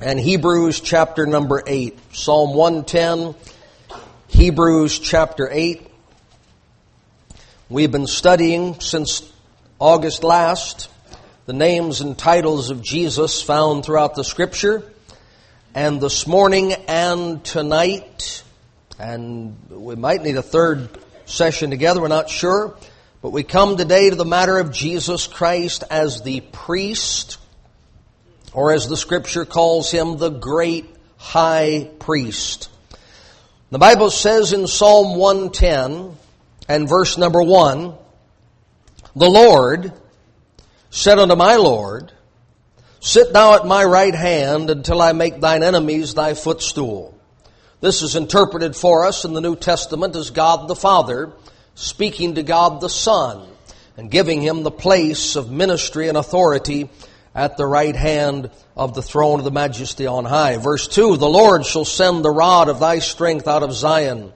and Hebrews chapter number 8. Psalm 110, Hebrews chapter 8. We've been studying since August last the names and titles of Jesus found throughout the scripture. And this morning and tonight, and we might need a third session together, we're not sure, but we come today to the matter of Jesus Christ as the priest or as the scripture calls him, the great high priest. The Bible says in Psalm 110 and verse number 1, The Lord said unto my Lord, Sit thou at my right hand until I make thine enemies thy footstool. This is interpreted for us in the New Testament as God the Father speaking to God the Son and giving him the place of ministry and authority at the right hand of the throne of the majesty on high. Verse 2, The Lord shall send the rod of thy strength out of Zion.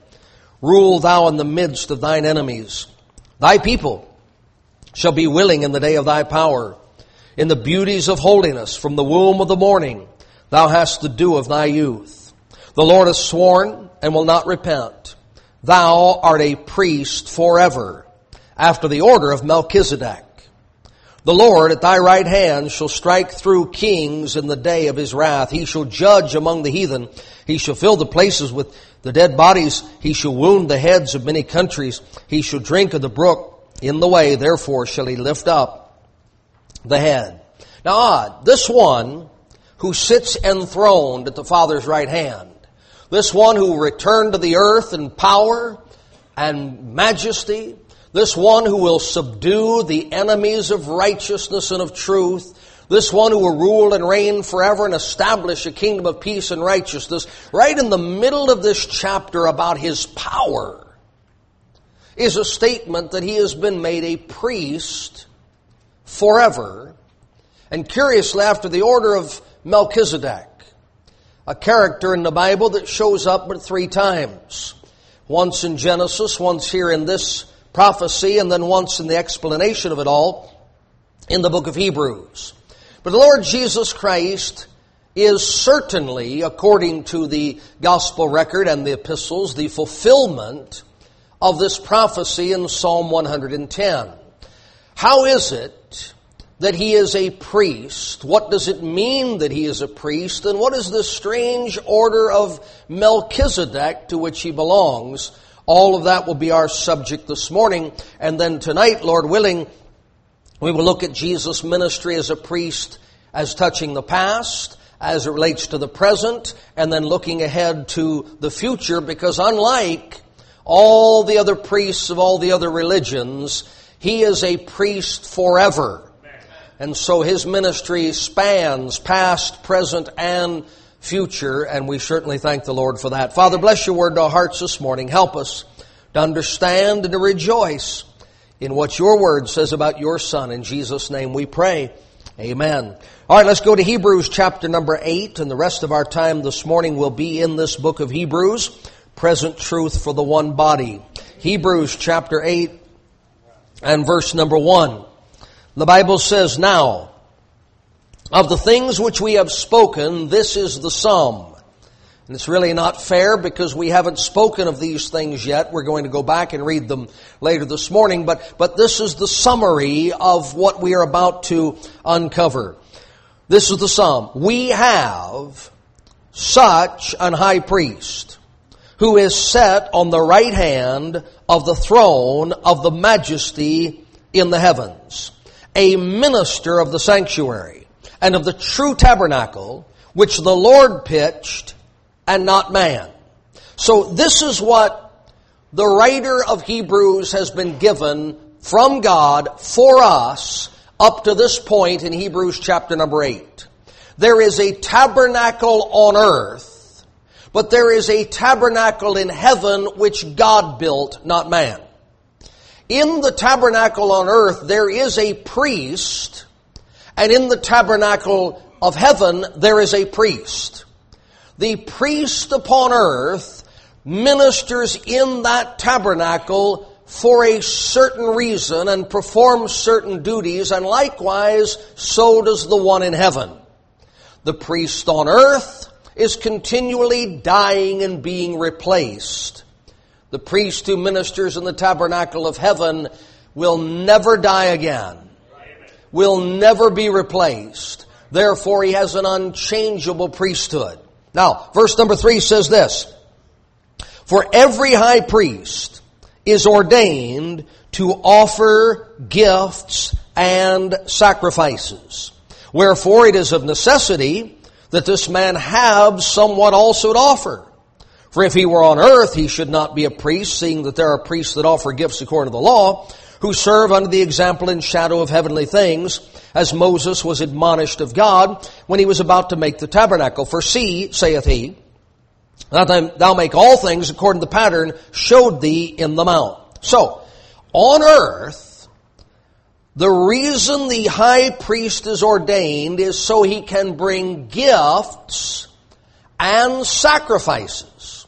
Rule thou in the midst of thine enemies. Thy people shall be willing in the day of thy power. In the beauties of holiness from the womb of the morning, thou hast the dew of thy youth. The Lord has sworn and will not repent. Thou art a priest forever, after the order of Melchizedek. The Lord at thy right hand shall strike through kings in the day of his wrath. He shall judge among the heathen. He shall fill the places with the dead bodies. He shall wound the heads of many countries. He shall drink of the brook in the way. Therefore shall he lift up the head. Now odd, this one who sits enthroned at the Father's right hand, this one who returned to the earth in power and majesty, this one who will subdue the enemies of righteousness and of truth, this one who will rule and reign forever and establish a kingdom of peace and righteousness, right in the middle of this chapter about his power, is a statement that he has been made a priest forever, and curiously after the order of Melchizedek, a character in the Bible that shows up but three times. Once in Genesis, once here in this prophecy and then once in the explanation of it all in the book of Hebrews. But the Lord Jesus Christ is certainly, according to the gospel record and the epistles, the fulfillment of this prophecy in Psalm 110. How is it that he is a priest? What does it mean that he is a priest? And what is this strange order of Melchizedek to which he belongs? All of that will be our subject this morning. And then tonight, Lord willing, we will look at Jesus' ministry as a priest as touching the past, as it relates to the present, and then looking ahead to the future, because unlike all the other priests of all the other religions, he is a priest forever. And so his ministry spans past, present, and future, and we certainly thank the Lord for that. Father, bless your word to our hearts this morning. Help us to understand and to rejoice in what your word says about your son. In Jesus' name we pray. Amen. All right, let's go to Hebrews chapter number 8, and the rest of our time this morning will be in this book of Hebrews, present truth for the one body. Hebrews chapter 8 and verse number 1. The Bible says, Now, of the things which we have spoken, this is the sum. And it's really not fair because we haven't spoken of these things yet. We're going to go back and read them later this morning, but, but this is the summary of what we are about to uncover. This is the sum. We have such an high priest who is set on the right hand of the throne of the majesty in the heavens, a minister of the sanctuary and of the true tabernacle which the Lord pitched and not man. So this is what the writer of Hebrews has been given from God for us up to this point in Hebrews chapter number 8. There is a tabernacle on earth, but there is a tabernacle in heaven which God built, not man. In the tabernacle on earth, there is a priest and in the tabernacle of heaven, there is a priest. The priest upon earth ministers in that tabernacle for a certain reason and performs certain duties, and likewise, so does the one in heaven. The priest on earth is continually dying and being replaced. The priest who ministers in the tabernacle of heaven will never die again, will never be replaced. Therefore, he has an unchangeable priesthood. Now, verse number three says this, For every high priest is ordained to offer gifts and sacrifices. Wherefore it is of necessity that this man have somewhat also to offer. For if he were on earth, he should not be a priest, seeing that there are priests that offer gifts according to the law, who serve under the example and shadow of heavenly things, as Moses was admonished of God when he was about to make the tabernacle. For see, saith he, that thou make all things according to the pattern showed thee in the mount. So, on earth, the reason the high priest is ordained is so he can bring gifts and sacrifices.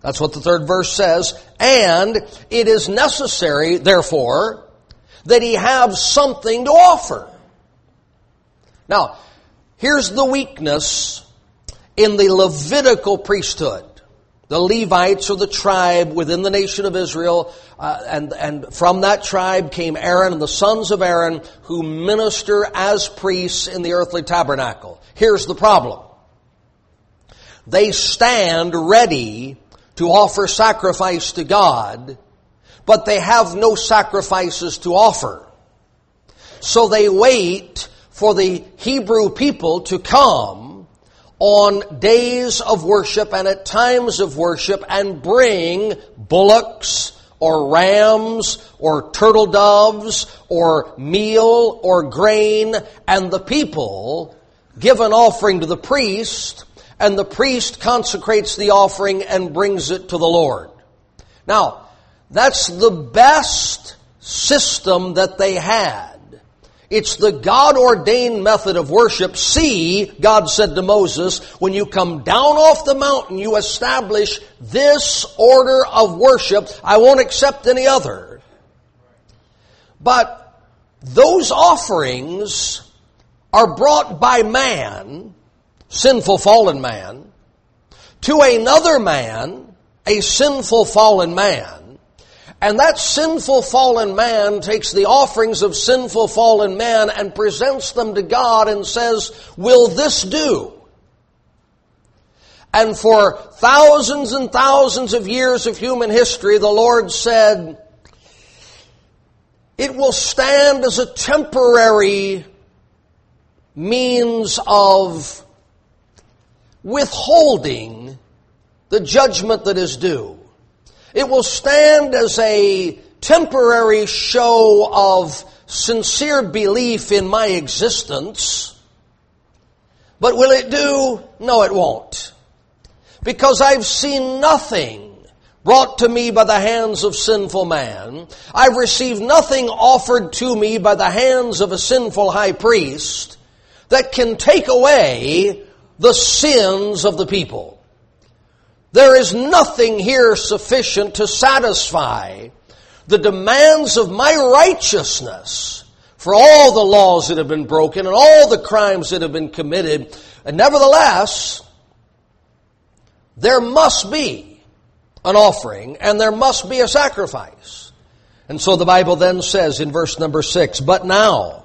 That's what the third verse says. And it is necessary, therefore, that he have something to offer. Now, here's the weakness in the Levitical priesthood. The Levites are the tribe within the nation of Israel, uh, and, and from that tribe came Aaron and the sons of Aaron who minister as priests in the earthly tabernacle. Here's the problem. They stand ready to offer sacrifice to God, but they have no sacrifices to offer. So they wait for the Hebrew people to come on days of worship and at times of worship and bring bullocks or rams or turtle doves or meal or grain and the people give an offering to the priest and the priest consecrates the offering and brings it to the Lord. Now, that's the best system that they had. It's the God ordained method of worship. See, God said to Moses, when you come down off the mountain, you establish this order of worship. I won't accept any other. But those offerings are brought by man, sinful fallen man, to another man, a sinful fallen man, and that sinful fallen man takes the offerings of sinful fallen man and presents them to God and says, will this do? And for thousands and thousands of years of human history, the Lord said, it will stand as a temporary means of withholding the judgment that is due. It will stand as a temporary show of sincere belief in my existence. But will it do? No, it won't. Because I've seen nothing brought to me by the hands of sinful man. I've received nothing offered to me by the hands of a sinful high priest that can take away the sins of the people. There is nothing here sufficient to satisfy the demands of my righteousness for all the laws that have been broken and all the crimes that have been committed. And nevertheless, there must be an offering and there must be a sacrifice. And so the Bible then says in verse number six, But now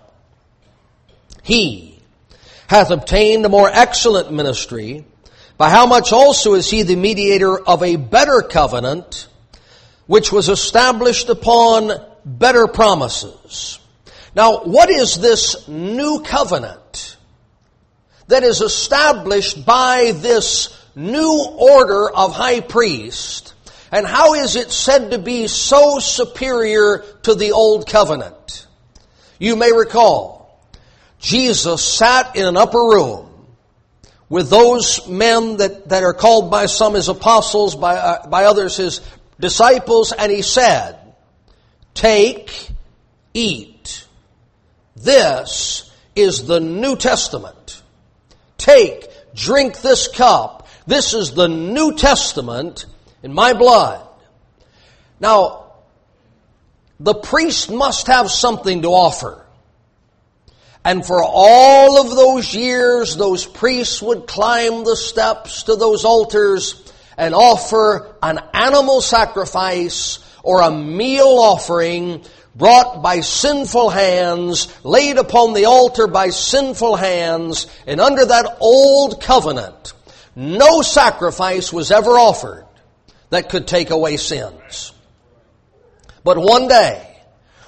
he hath obtained a more excellent ministry, by how much also is he the mediator of a better covenant, which was established upon better promises? Now, what is this new covenant that is established by this new order of high priest? And how is it said to be so superior to the old covenant? You may recall, Jesus sat in an upper room with those men that, that are called by some his apostles, by, uh, by others his disciples, and he said, Take, eat. This is the New Testament. Take, drink this cup. This is the New Testament in my blood. Now, the priest must have something to offer. And for all of those years, those priests would climb the steps to those altars and offer an animal sacrifice or a meal offering brought by sinful hands, laid upon the altar by sinful hands, and under that old covenant, no sacrifice was ever offered that could take away sins. But one day,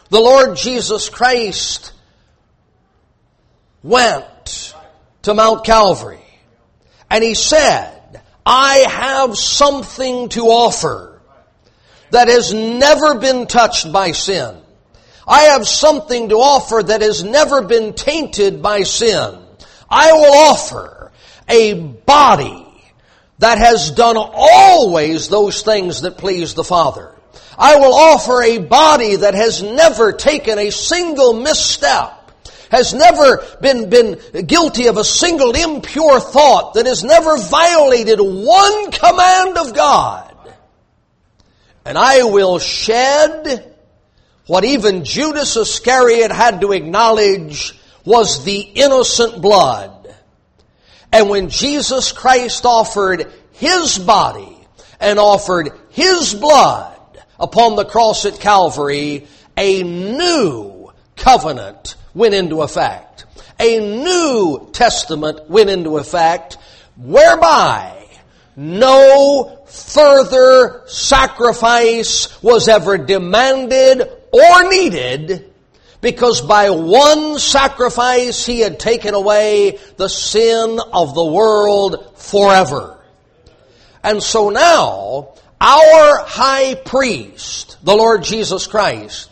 the Lord Jesus Christ went to Mount Calvary and he said, I have something to offer that has never been touched by sin. I have something to offer that has never been tainted by sin. I will offer a body that has done always those things that please the Father. I will offer a body that has never taken a single misstep has never been, been guilty of a single impure thought, that has never violated one command of God. And I will shed what even Judas Iscariot had to acknowledge was the innocent blood. And when Jesus Christ offered His body and offered His blood upon the cross at Calvary, a new covenant went into effect. A new testament went into effect whereby no further sacrifice was ever demanded or needed because by one sacrifice he had taken away the sin of the world forever. And so now, our high priest, the Lord Jesus Christ,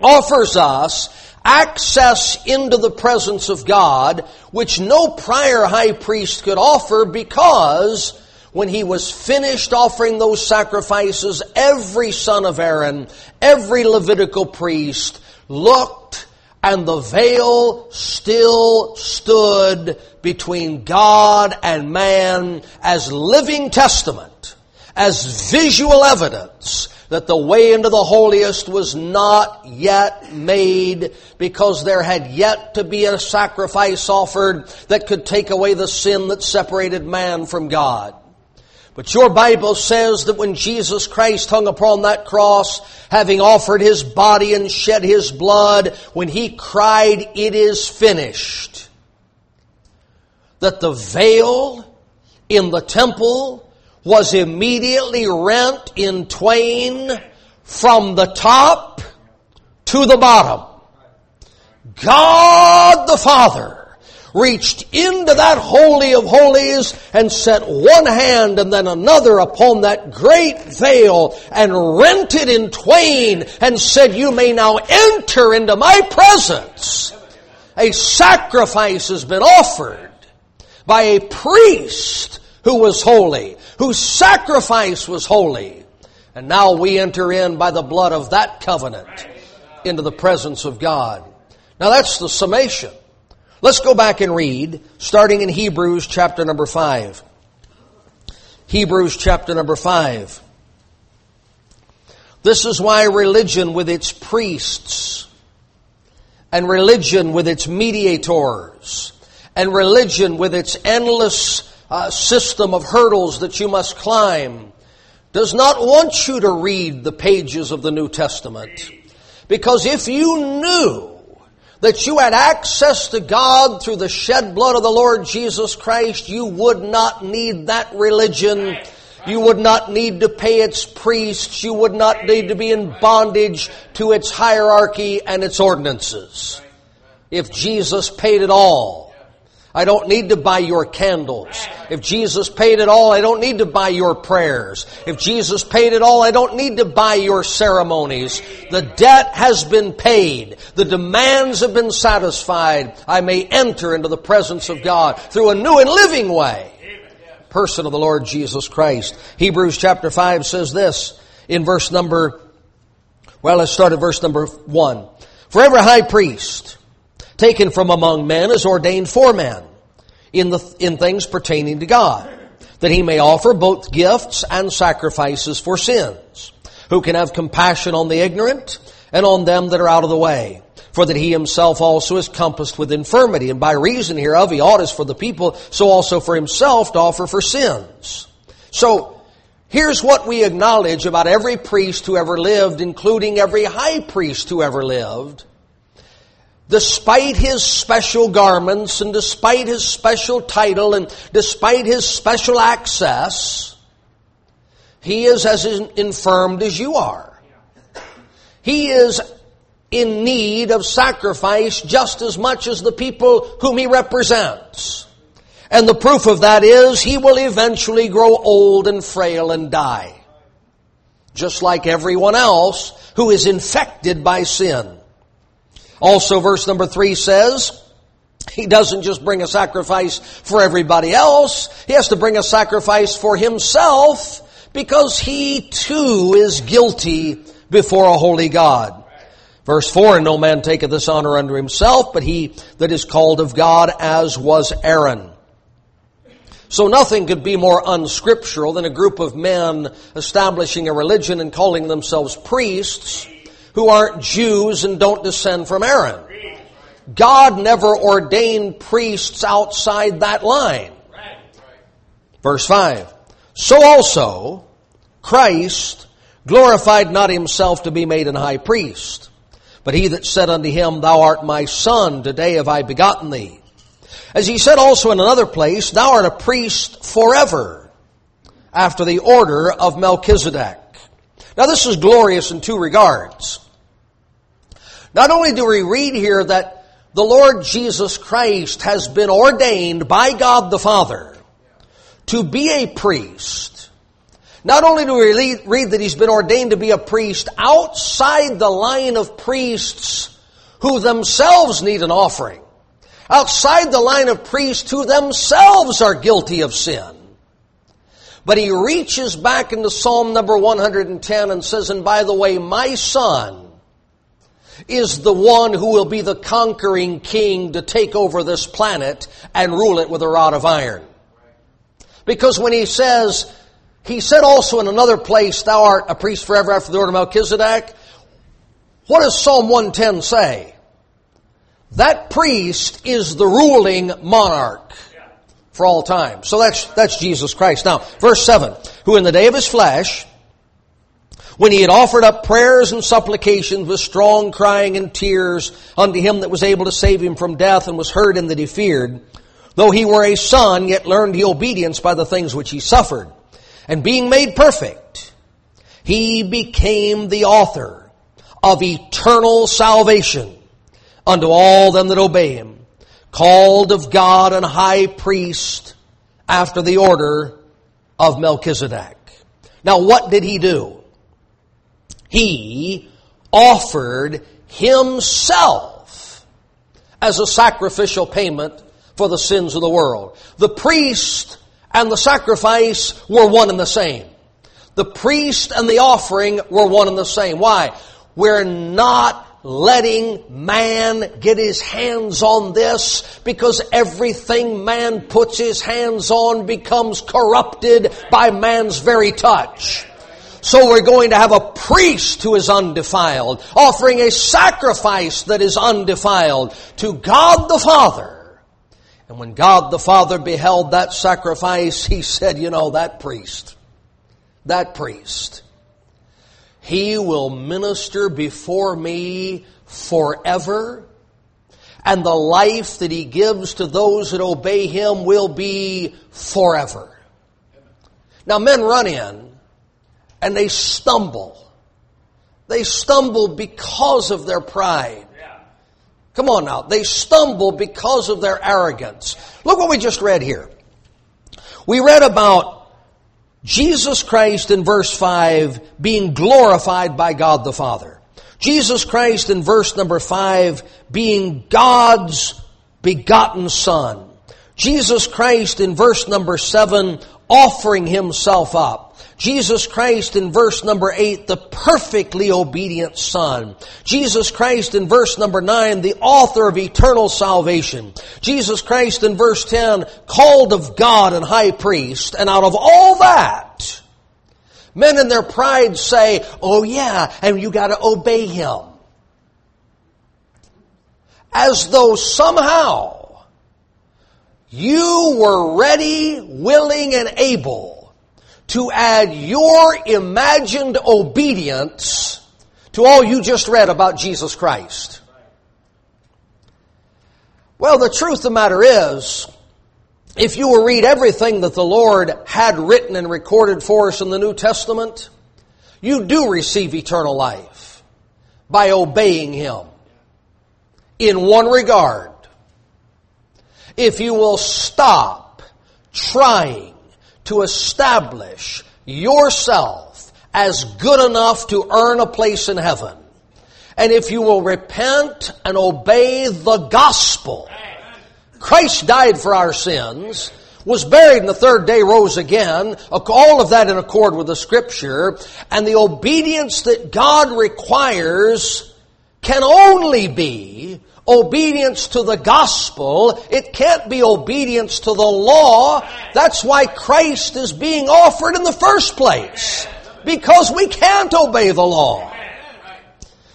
offers us access into the presence of God, which no prior high priest could offer because when he was finished offering those sacrifices, every son of Aaron, every Levitical priest looked and the veil still stood between God and man as living testament, as visual evidence that the way into the holiest was not yet made because there had yet to be a sacrifice offered that could take away the sin that separated man from God. But your Bible says that when Jesus Christ hung upon that cross, having offered his body and shed his blood, when he cried, it is finished, that the veil in the temple was immediately rent in twain from the top to the bottom. God the Father reached into that Holy of Holies and set one hand and then another upon that great veil and rent it in twain and said, you may now enter into my presence. A sacrifice has been offered by a priest who was holy, whose sacrifice was holy. And now we enter in by the blood of that covenant into the presence of God. Now that's the summation. Let's go back and read, starting in Hebrews chapter number 5. Hebrews chapter number 5. This is why religion with its priests, and religion with its mediators, and religion with its endless uh, system of hurdles that you must climb does not want you to read the pages of the New Testament. Because if you knew that you had access to God through the shed blood of the Lord Jesus Christ, you would not need that religion. You would not need to pay its priests. You would not need to be in bondage to its hierarchy and its ordinances. If Jesus paid it all, I don't need to buy your candles. If Jesus paid it all, I don't need to buy your prayers. If Jesus paid it all, I don't need to buy your ceremonies. The debt has been paid. The demands have been satisfied. I may enter into the presence of God through a new and living way. Person of the Lord Jesus Christ. Hebrews chapter 5 says this in verse number, well, let's start at verse number 1. For every high priest, taken from among men is ordained for men in, the, in things pertaining to God, that he may offer both gifts and sacrifices for sins, who can have compassion on the ignorant and on them that are out of the way. For that he himself also is compassed with infirmity, and by reason hereof he ought as for the people, so also for himself to offer for sins. So, here's what we acknowledge about every priest who ever lived, including every high priest who ever lived. Despite his special garments, and despite his special title, and despite his special access, he is as infirmed as you are. He is in need of sacrifice just as much as the people whom he represents. And the proof of that is he will eventually grow old and frail and die. Just like everyone else who is infected by sin. Also verse number three says, he doesn't just bring a sacrifice for everybody else, he has to bring a sacrifice for himself because he too is guilty before a holy God. Verse 4, And no man taketh this honor unto himself, but he that is called of God, as was Aaron. So nothing could be more unscriptural than a group of men establishing a religion and calling themselves priests who aren't Jews and don't descend from Aaron. God never ordained priests outside that line. Verse 5. So also, Christ glorified not himself to be made an high priest but he that said unto him, Thou art my son, today have I begotten thee. As he said also in another place, Thou art a priest forever, after the order of Melchizedek. Now this is glorious in two regards. Not only do we read here that the Lord Jesus Christ has been ordained by God the Father to be a priest, not only do we read that he's been ordained to be a priest outside the line of priests who themselves need an offering, outside the line of priests who themselves are guilty of sin. But he reaches back into Psalm number 110 and says, and by the way, my son is the one who will be the conquering king to take over this planet and rule it with a rod of iron. Because when he says, he said also in another place, Thou art a priest forever after the order of Melchizedek. What does Psalm 110 say? That priest is the ruling monarch for all time. So that's, that's Jesus Christ. Now, verse 7. Who in the day of his flesh, when he had offered up prayers and supplications with strong crying and tears unto him that was able to save him from death and was heard in that he feared, though he were a son, yet learned he obedience by the things which he suffered and being made perfect, he became the author of eternal salvation unto all them that obey him, called of God and high priest after the order of Melchizedek. Now what did he do? He offered himself as a sacrificial payment for the sins of the world. The priest and the sacrifice were one and the same. The priest and the offering were one and the same. Why? We're not letting man get his hands on this because everything man puts his hands on becomes corrupted by man's very touch. So we're going to have a priest who is undefiled, offering a sacrifice that is undefiled to God the Father and when God the Father beheld that sacrifice, He said, you know, that priest, that priest, he will minister before me forever, and the life that he gives to those that obey him will be forever. Now men run in and they stumble. They stumble because of their pride. Come on now. They stumble because of their arrogance. Look what we just read here. We read about Jesus Christ in verse 5 being glorified by God the Father. Jesus Christ in verse number 5 being God's begotten Son. Jesus Christ in verse number 7 offering Himself up. Jesus Christ in verse number 8, the perfectly obedient Son. Jesus Christ in verse number 9, the author of eternal salvation. Jesus Christ in verse 10, called of God and high priest. And out of all that, men in their pride say, oh yeah, and you gotta obey Him. as though somehow you were ready, willing, and able to add your imagined obedience to all you just read about Jesus Christ. Well, the truth of the matter is, if you will read everything that the Lord had written and recorded for us in the New Testament, you do receive eternal life by obeying Him in one regard. If you will stop trying to establish yourself as good enough to earn a place in heaven, and if you will repent and obey the gospel, Christ died for our sins, was buried and the third day rose again, all of that in accord with the scripture, and the obedience that God requires can only be obedience to the gospel. It can't be obedience to the law. That's why Christ is being offered in the first place. Because we can't obey the law.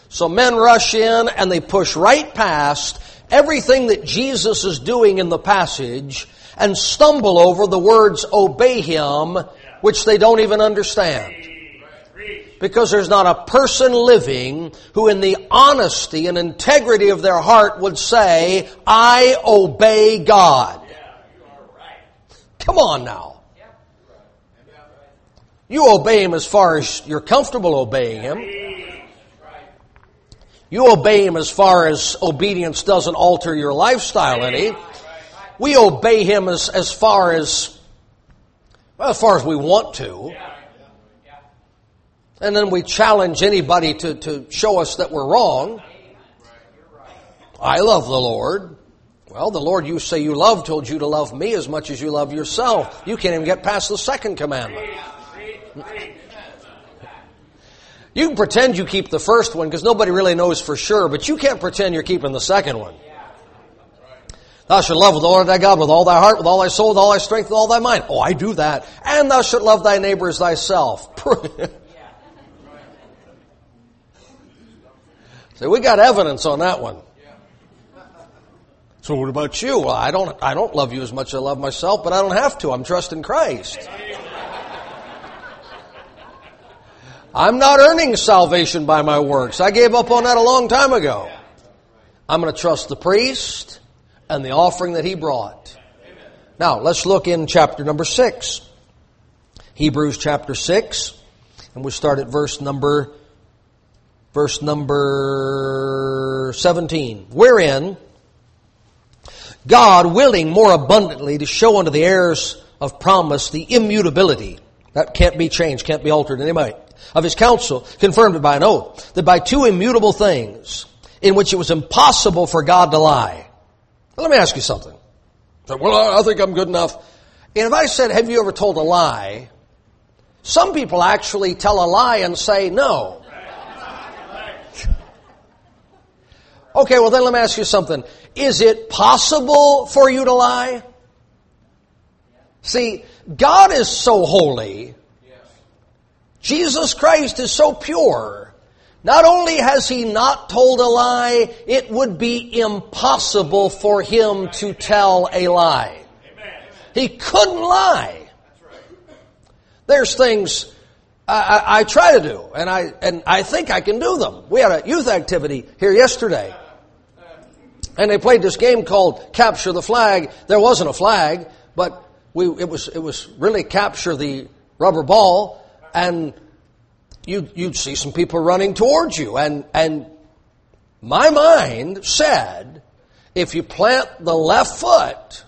So men rush in and they push right past everything that Jesus is doing in the passage and stumble over the words obey him, which they don't even understand. Because there's not a person living who in the honesty and integrity of their heart would say, I obey God. Come on now. You obey Him as far as you're comfortable obeying Him. You obey Him as far as obedience doesn't alter your lifestyle any. We obey Him as, as far as, well, as far as we want to. And then we challenge anybody to, to show us that we're wrong. I love the Lord. Well, the Lord you say you love told you to love me as much as you love yourself. You can't even get past the second commandment. You can pretend you keep the first one because nobody really knows for sure, but you can't pretend you're keeping the second one. Thou shalt love the Lord thy God with all thy heart, with all thy soul, with all thy strength, with all thy mind. Oh, I do that. And thou shalt love thy neighbor as thyself. so we got evidence on that one. So what about you? Well, I don't, I don't love you as much as I love myself, but I don't have to. I'm trusting Christ. I'm not earning salvation by my works. I gave up on that a long time ago. I'm going to trust the priest and the offering that he brought. Now, let's look in chapter number 6. Hebrews chapter 6, and we'll start at verse number verse number 17. Wherein God willing more abundantly to show unto the heirs of promise the immutability that can't be changed, can't be altered in any way of his counsel, confirmed it by an oath, that by two immutable things, in which it was impossible for God to lie. let me ask you something. Well, I think I'm good enough. And if I said, have you ever told a lie? Some people actually tell a lie and say no. Okay, well then let me ask you something. Is it possible for you to lie? See, God is so holy Jesus Christ is so pure. Not only has he not told a lie, it would be impossible for him to tell a lie. He couldn't lie. There's things I, I, I, try to do, and I and I think I can do them. We had a youth activity here yesterday, and they played this game called Capture the Flag. There wasn't a flag, but we it was it was really capture the rubber ball, and you'd, you'd see some people running towards you. And, and my mind said, if you plant the left foot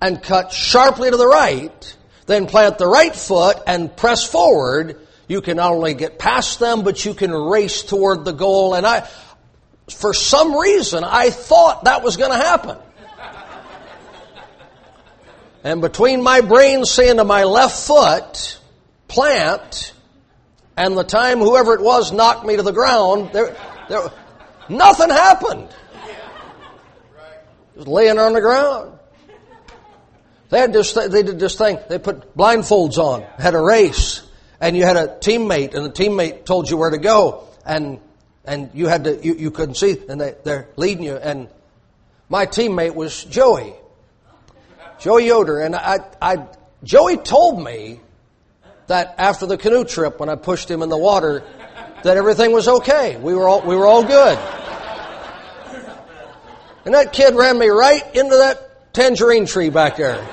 and cut sharply to the right, then plant the right foot and press forward, you can not only get past them, but you can race toward the goal. And I, for some reason, I thought that was going to happen. And between my brain saying to my left foot, plant, and the time whoever it was knocked me to the ground, there, there, nothing happened. Just laying on the ground. They had this, they did this thing. They put blindfolds on, had a race, and you had a teammate, and the teammate told you where to go, and and you had to, you, you couldn't see, and they, they're leading you, and My teammate was Joey. Joey Yoder. And I, I, Joey told me that after the canoe trip, when I pushed him in the water, that everything was okay. We were all, we were all good. And that kid ran me right into that tangerine tree back there.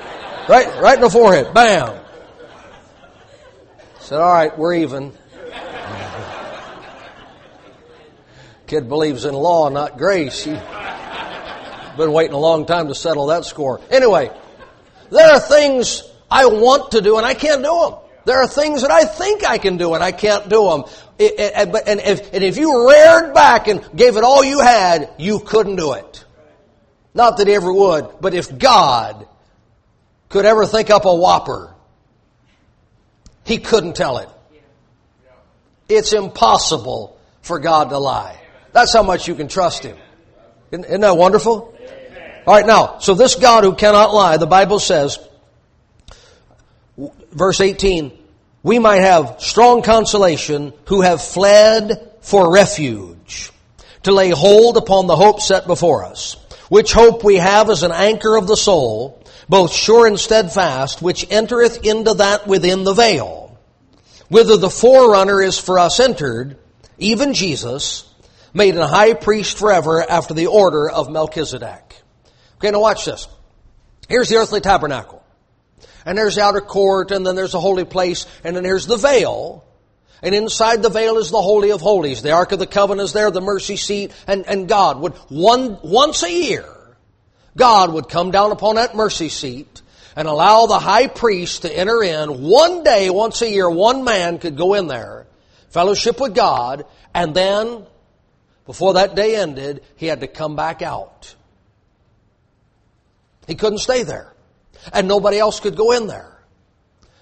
Right, right in the forehead. Bam. Said, all right, we're even. Kid believes in law, not grace. He been waiting a long time to settle that score. Anyway, there are things I want to do and I can't do them. There are things that I think I can do and I can't do them. and, if, and if you reared back and gave it all you had, you couldn't do it. Not that he ever would, but if God could ever think up a whopper, he couldn't tell it. It's impossible for God to lie. That's how much you can trust him. Isn't that wonderful? All right, now, so this God who cannot lie, the Bible says, verse 18, we might have strong consolation who have fled for refuge, to lay hold upon the hope set before us, which hope we have as an anchor of the soul, both sure and steadfast, which entereth into that within the veil, whither the forerunner is for us entered, even Jesus, made a high priest forever after the order of Melchizedek. Okay, now watch this. Here's the earthly tabernacle. And there's the outer court, and then there's the holy place, and then here's the veil. And inside the veil is the Holy of Holies. The Ark of the Covenant is there, the mercy seat, and, and God would, one, once a year, God would come down upon that mercy seat and allow the high priest to enter in. One day, once a year, one man could go in there, fellowship with God, and then, before that day ended, he had to come back out. He couldn't stay there. And nobody else could go in there.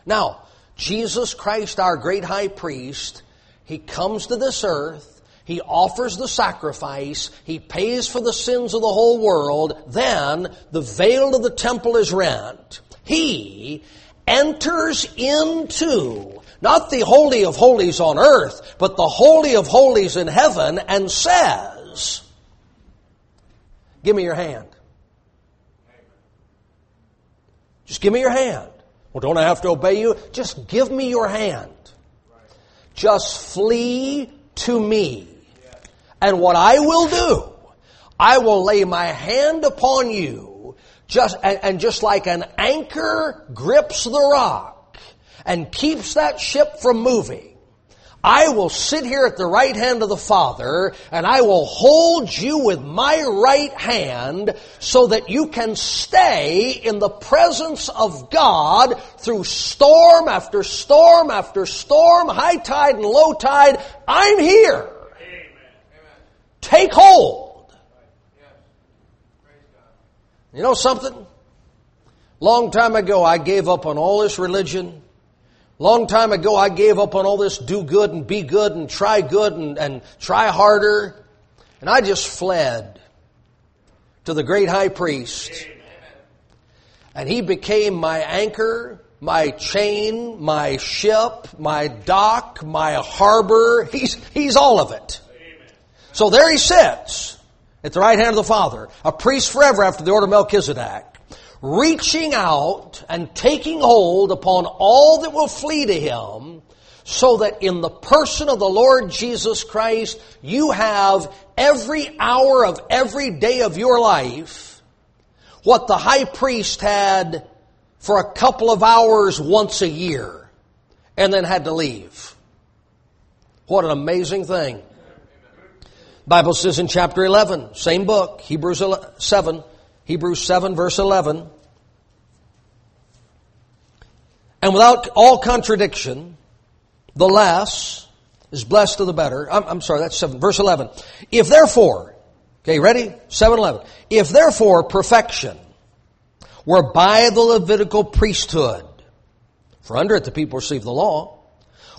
Now, Jesus Christ, our great high priest, he comes to this earth, he offers the sacrifice, he pays for the sins of the whole world, then the veil of the temple is rent. He enters into not the Holy of Holies on earth, but the Holy of Holies in heaven and says, Give me your hand. Just give me your hand. Well, don't I have to obey you? Just give me your hand. Just flee to me. And what I will do, I will lay my hand upon you, just, and, and just like an anchor grips the rock and keeps that ship from moving, I will sit here at the right hand of the Father and I will hold you with my right hand so that you can stay in the presence of God through storm after storm after storm, high tide and low tide. I'm here. Take hold. You know something? Long time ago I gave up on all this religion Long time ago, I gave up on all this do good and be good and try good and, and try harder. And I just fled to the great high priest. And he became my anchor, my chain, my ship, my dock, my harbor. He's, he's all of it. So there he sits at the right hand of the Father, a priest forever after the order of Melchizedek reaching out and taking hold upon all that will flee to him, so that in the person of the Lord Jesus Christ, you have every hour of every day of your life what the high priest had for a couple of hours once a year and then had to leave. What an amazing thing. Bible says in chapter 11, same book, Hebrews 7, Hebrews 7 verse 11. And without all contradiction, the less is blessed of the better. I'm, I'm sorry, that's 7. Verse 11. If therefore, okay, ready? 7-11. If therefore perfection were by the Levitical priesthood, for under it the people received the law,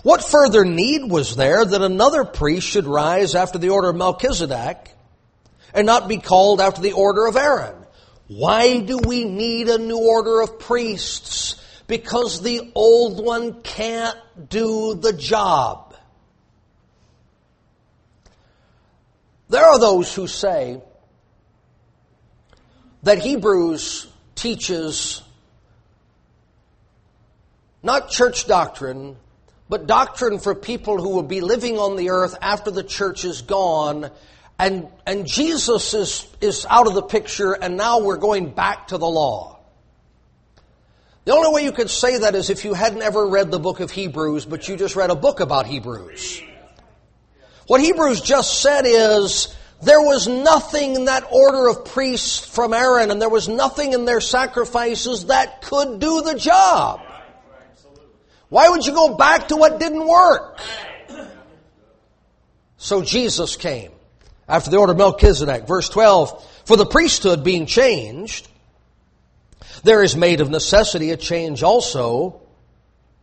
what further need was there that another priest should rise after the order of Melchizedek and not be called after the order of Aaron? Why do we need a new order of priests? Because the old one can't do the job. There are those who say, that Hebrews teaches not church doctrine, but doctrine for people who will be living on the earth after the church is gone. And, and Jesus is, is out of the picture, and now we're going back to the law. The only way you could say that is if you hadn't ever read the book of Hebrews, but you just read a book about Hebrews. What Hebrews just said is, there was nothing in that order of priests from Aaron, and there was nothing in their sacrifices that could do the job. Why would you go back to what didn't work? So Jesus came after the order of Melchizedek. Verse 12, for the priesthood being changed, there is made of necessity a change also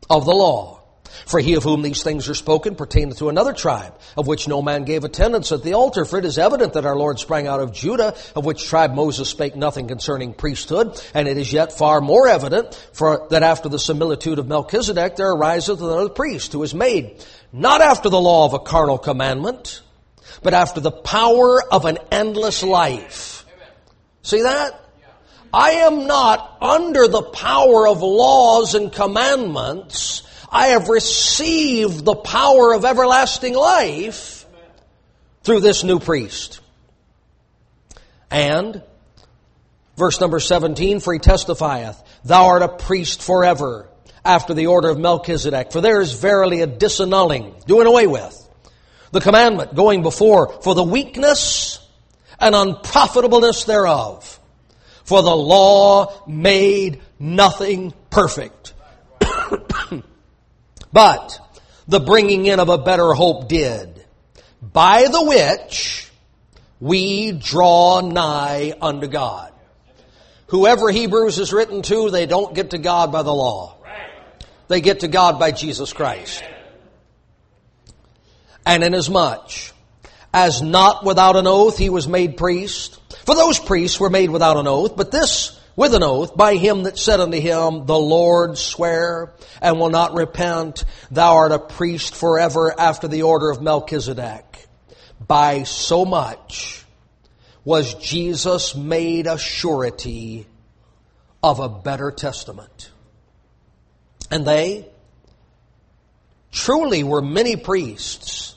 of the law. For he of whom these things are spoken pertaineth to another tribe, of which no man gave attendance at the altar. For it is evident that our Lord sprang out of Judah, of which tribe Moses spake nothing concerning priesthood. And it is yet far more evident for that after the similitude of Melchizedek there ariseth another priest, who is made not after the law of a carnal commandment, but after the power of an endless life. See that? I am not under the power of laws and commandments. I have received the power of everlasting life through this new priest. And, verse number 17, for he testifieth, Thou art a priest forever, after the order of Melchizedek. For there is verily a disannulling, doing away with, the commandment going before for the weakness and unprofitableness thereof. For the law made nothing perfect. But the bringing in of a better hope did, by the which we draw nigh unto God. Whoever Hebrews is written to, they don't get to God by the law. They get to God by Jesus Christ. And inasmuch as not without an oath he was made priest, for those priests were made without an oath, but this with an oath by him that said unto him, The Lord swear and will not repent, thou art a priest forever after the order of Melchizedek. By so much was Jesus made a surety of a better testament. And they truly were many priests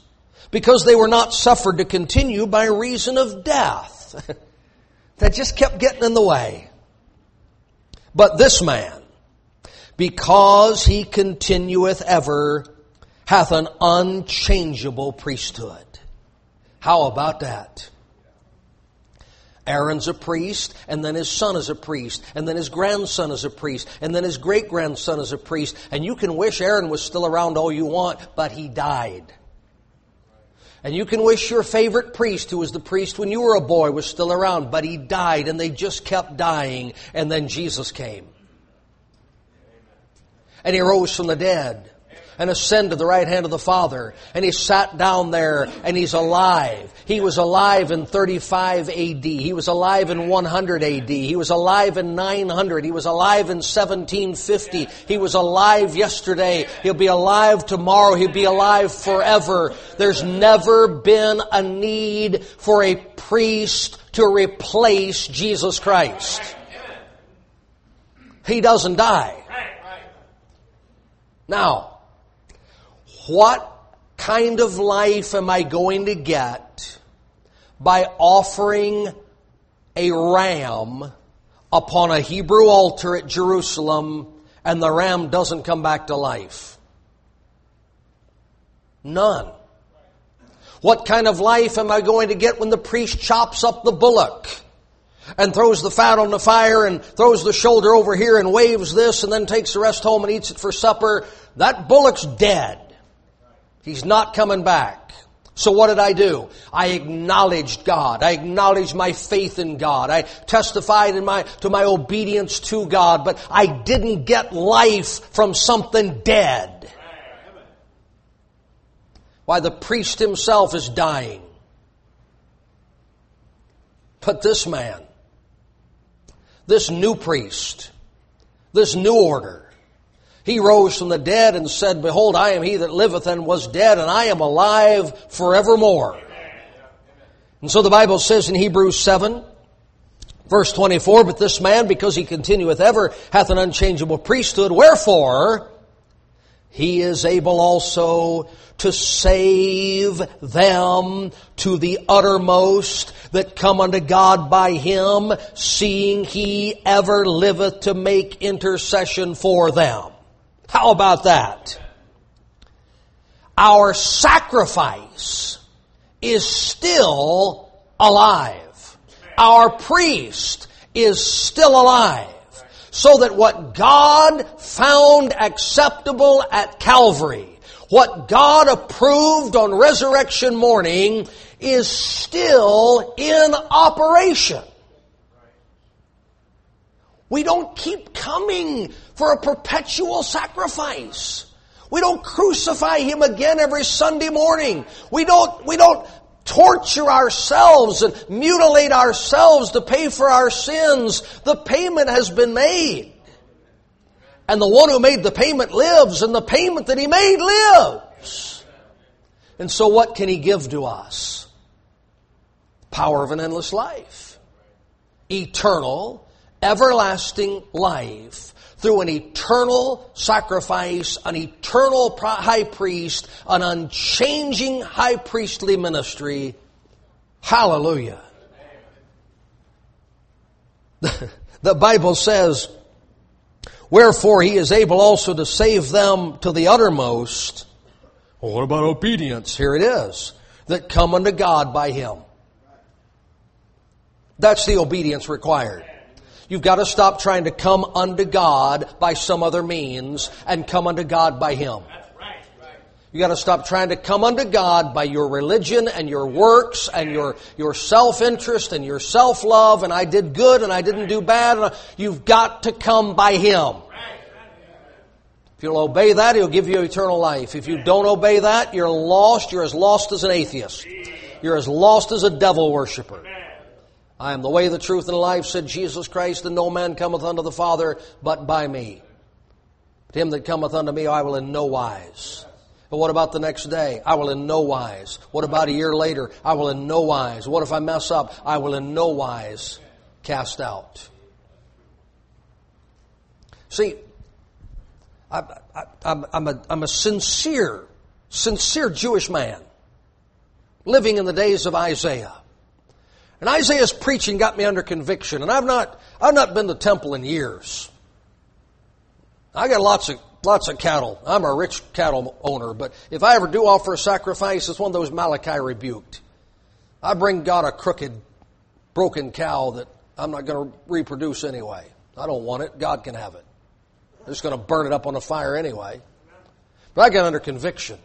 because they were not suffered to continue by reason of death. that just kept getting in the way. But this man, because he continueth ever, hath an unchangeable priesthood. How about that? Aaron's a priest, and then his son is a priest, and then his grandson is a priest, and then his great grandson is a priest. And you can wish Aaron was still around all you want, but he died. And you can wish your favorite priest, who was the priest when you were a boy, was still around, but he died and they just kept dying, and then Jesus came. And he rose from the dead and ascended to the right hand of the Father. And he sat down there and he's alive. He was alive in 35 AD. He was alive in 100 AD. He was alive in 900. He was alive in 1750. He was alive yesterday. He'll be alive tomorrow. He'll be alive forever. There's never been a need for a priest to replace Jesus Christ. He doesn't die. Now, what kind of life am I going to get by offering a ram upon a Hebrew altar at Jerusalem and the ram doesn't come back to life? None. What kind of life am I going to get when the priest chops up the bullock and throws the fat on the fire and throws the shoulder over here and waves this and then takes the rest home and eats it for supper? That bullock's dead. He's not coming back. So what did I do? I acknowledged God. I acknowledged my faith in God. I testified in my, to my obedience to God, but I didn't get life from something dead. Why the priest himself is dying. But this man, this new priest, this new order, he rose from the dead and said, Behold, I am he that liveth and was dead, and I am alive forevermore. And so the Bible says in Hebrews 7, Verse 24, but this man, because he continueth ever, hath an unchangeable priesthood. Wherefore, he is able also to save them to the uttermost that come unto God by him, seeing he ever liveth to make intercession for them. How about that? Our sacrifice is still alive our priest is still alive. So that what God found acceptable at Calvary, what God approved on resurrection morning, is still in operation. We don't keep coming for a perpetual sacrifice. We don't crucify Him again every Sunday morning. We don't, we don't torture ourselves and mutilate ourselves to pay for our sins. The payment has been made. And the one who made the payment lives, and the payment that he made lives. And so what can he give to us? Power of an endless life. Eternal, everlasting life through an eternal sacrifice, an eternal high priest, an unchanging high priestly ministry. Hallelujah. the Bible says, Wherefore he is able also to save them to the uttermost. Well, what about obedience? Here it is. That come unto God by him. That's the obedience required. You've got to stop trying to come unto God by some other means and come unto God by Him. You got to stop trying to come unto God by your religion and your works and your, your self-interest and your self-love and I did good and I didn't do bad. You've got to come by Him. If you'll obey that, He'll give you eternal life. If you don't obey that, you're lost. You're as lost as an atheist. You're as lost as a devil worshiper. I am the way, the truth, and the life, said Jesus Christ, and no man cometh unto the Father but by me. But him that cometh unto me I will in no wise. But what about the next day? I will in no wise. What about a year later? I will in no wise. What if I mess up? I will in no wise cast out. See, I, am a, I'm a sincere, sincere Jewish man living in the days of Isaiah. And Isaiah's preaching got me under conviction, and I've not, I've not been to temple in years. I got lots of, lots of cattle. I'm a rich cattle owner, but if I ever do offer a sacrifice, it's one of those Malachi rebuked. I bring God a crooked, broken cow that I'm not going to reproduce anyway. I don't want it. God can have it. I'm just going to burn it up on the fire anyway. But I got under conviction.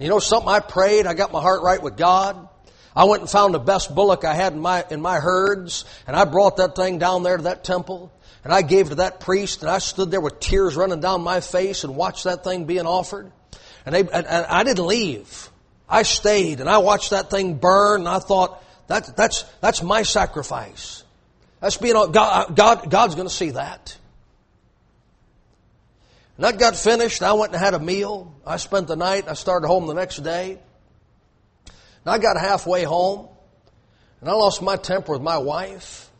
You know something? I prayed. I got my heart right with God. I went and found the best bullock I had in my, in my herds, and I brought that thing down there to that temple, and I gave to that priest, and I stood there with tears running down my face and watched that thing being offered. And, they, and, and I didn't leave. I stayed, and I watched that thing burn, and I thought, that, that's, that's my sacrifice. That's being, uh, God, uh, God, God's going to see that. And that got finished. I went and had a meal. I spent the night. I started home the next day. And I got halfway home, and I lost my temper with my wife.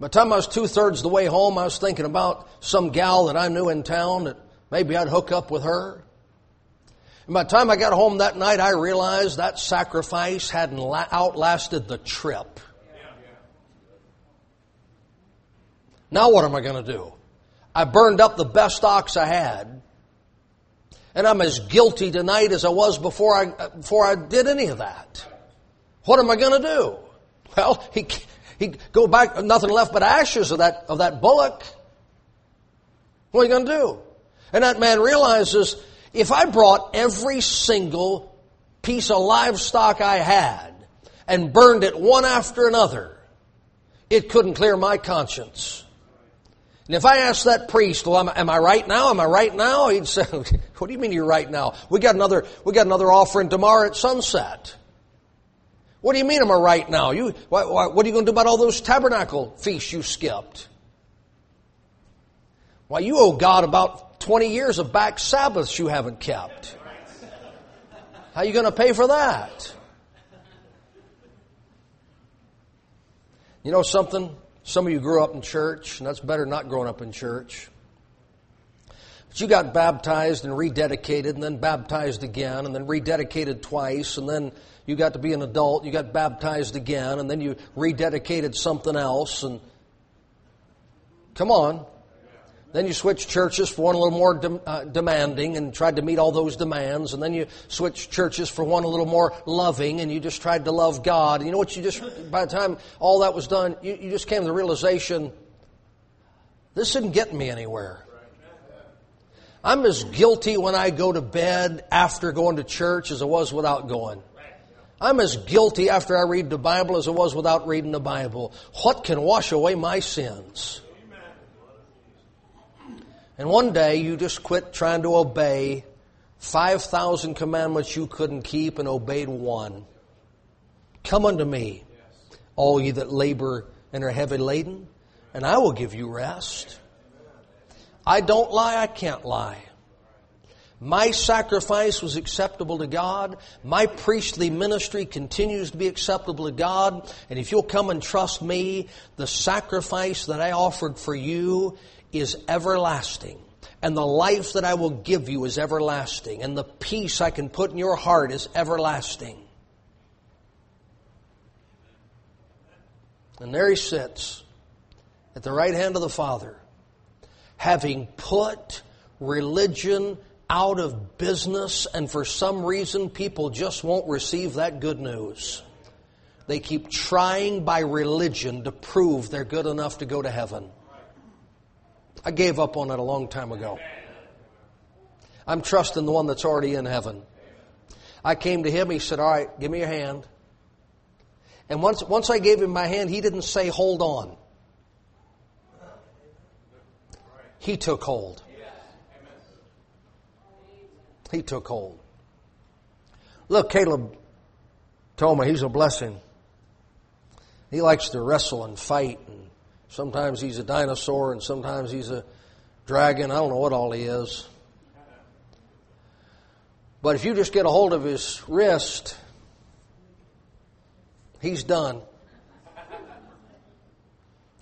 By the time I was two thirds the way home, I was thinking about some gal that I knew in town that maybe I'd hook up with her. And by the time I got home that night, I realized that sacrifice hadn't outlasted the trip. Now what am I going to do? I burned up the best ox I had and I'm as guilty tonight as I was before I, before I did any of that. What am I going to do? Well, he, he go back, nothing left but ashes of that, of that bullock. What are you going to do? And that man realizes if I brought every single piece of livestock I had and burned it one after another, it couldn't clear my conscience. And if I asked that priest, well, am, am, I right now? Am I right now? He'd say, what do you mean you're right now? We got another, we got another offering tomorrow at sunset. What do you mean am I right now? You, what, what are you going to do about all those tabernacle feasts you skipped? Why, you owe God about 20 years of back Sabbaths you haven't kept. How are you going to pay for that? You know something? Some of you grew up in church, and that's better not growing up in church. But you got baptized and rededicated, and then baptized again, and then rededicated twice, and then you got to be an adult, you got baptized again, and then you rededicated something else, and come on. Then you switched churches for one a little more de- uh, demanding and tried to meet all those demands. And then you switched churches for one a little more loving and you just tried to love God. And you know what? You just, by the time all that was done, you, you just came to the realization this isn't getting me anywhere. I'm as guilty when I go to bed after going to church as I was without going. I'm as guilty after I read the Bible as I was without reading the Bible. What can wash away my sins? And one day you just quit trying to obey 5,000 commandments you couldn't keep and obeyed one. Come unto me, all ye that labor and are heavy laden, and I will give you rest. I don't lie, I can't lie. My sacrifice was acceptable to God. My priestly ministry continues to be acceptable to God. And if you'll come and trust me, the sacrifice that I offered for you is everlasting. And the life that I will give you is everlasting. And the peace I can put in your heart is everlasting. And there he sits at the right hand of the Father, having put religion out of business, and for some reason, people just won't receive that good news. They keep trying by religion to prove they're good enough to go to heaven. I gave up on it a long time ago. I'm trusting the one that's already in heaven. I came to him, he said, All right, give me your hand. And once, once I gave him my hand, he didn't say, Hold on. He took hold. He took hold. Look, Caleb told me he's a blessing. He likes to wrestle and fight and Sometimes he's a dinosaur and sometimes he's a dragon. I don't know what all he is. But if you just get a hold of his wrist, he's done.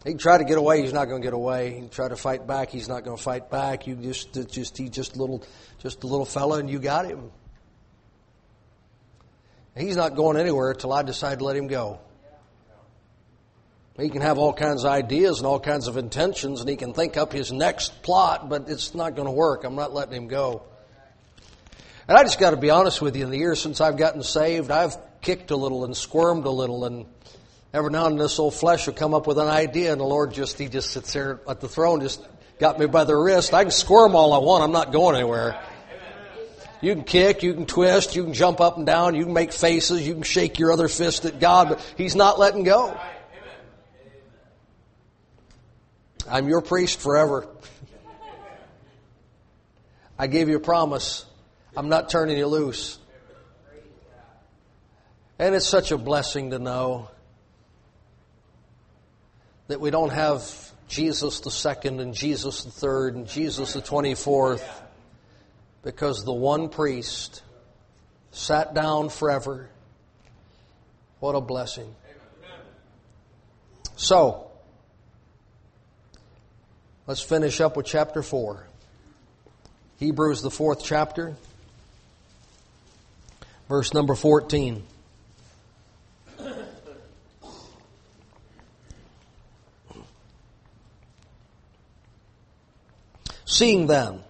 He can try to get away, he's not going to get away. He can try to fight back, he's not going to fight back. You just, just, he's just little, just a little fella, and you got him. He's not going anywhere till I decide to let him go. He can have all kinds of ideas and all kinds of intentions, and he can think up his next plot, but it's not going to work. I'm not letting him go. And I just got to be honest with you. In the years since I've gotten saved, I've kicked a little and squirmed a little, and every now and then this old flesh will come up with an idea, and the Lord just He just sits there at the throne, just got me by the wrist. I can squirm all I want. I'm not going anywhere. You can kick, you can twist, you can jump up and down, you can make faces, you can shake your other fist at God, but He's not letting go. I'm your priest forever. I gave you a promise. I'm not turning you loose. And it's such a blessing to know that we don't have Jesus the second and Jesus the third and Jesus the 24th because the one priest sat down forever. What a blessing. So, Let's finish up with chapter 4. Hebrews, the fourth chapter, verse number 14. Seeing then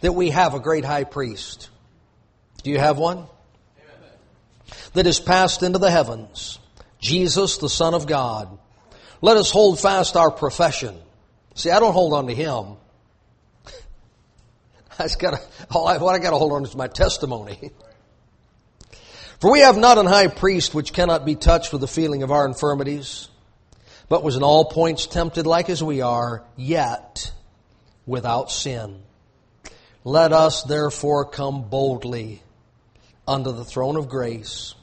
that we have a great high priest. Do you have one? That is passed into the heavens, Jesus, the Son of God. Let us hold fast our profession. See, I don't hold on to him. I just got all I, what I got to hold on is my testimony. For we have not an high priest which cannot be touched with the feeling of our infirmities, but was in all points tempted like as we are, yet without sin. Let us therefore come boldly unto the throne of grace,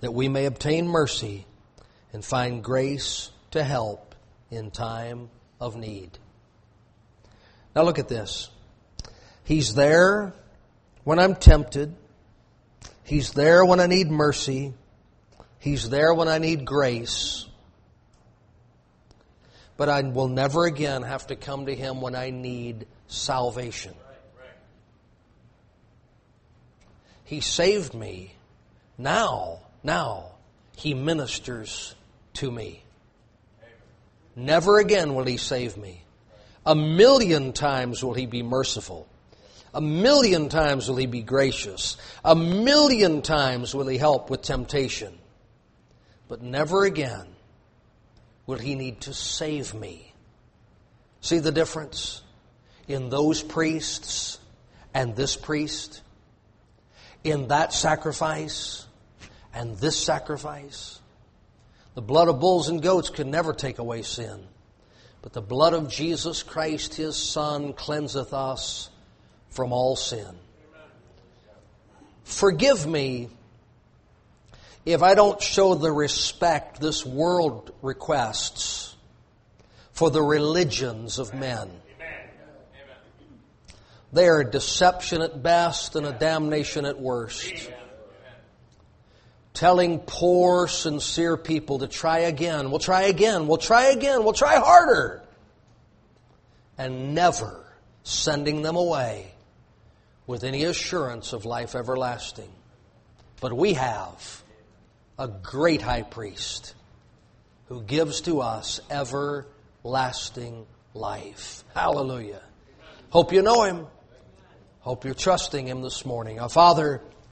that we may obtain mercy and find grace to help in time of need. Now look at this. He's there when I'm tempted. He's there when I need mercy. He's there when I need grace. But I will never again have to come to Him when I need salvation. He saved me. Now, now, He ministers to me. Never again will He save me. A million times will He be merciful. A million times will He be gracious. A million times will He help with temptation. But never again will He need to save me. See the difference in those priests and this priest? In that sacrifice and this sacrifice? The blood of bulls and goats could never take away sin. But the blood of Jesus Christ, His Son, cleanseth us from all sin. Forgive me if I don't show the respect this world requests for the religions of men. They are a deception at best and a damnation at worst. Telling poor, sincere people to try again. We'll try again. We'll try again. We'll try harder. And never sending them away with any assurance of life everlasting. But we have a great high priest who gives to us everlasting life. Hallelujah. Hope you know him. Hope you're trusting him this morning. Our Father,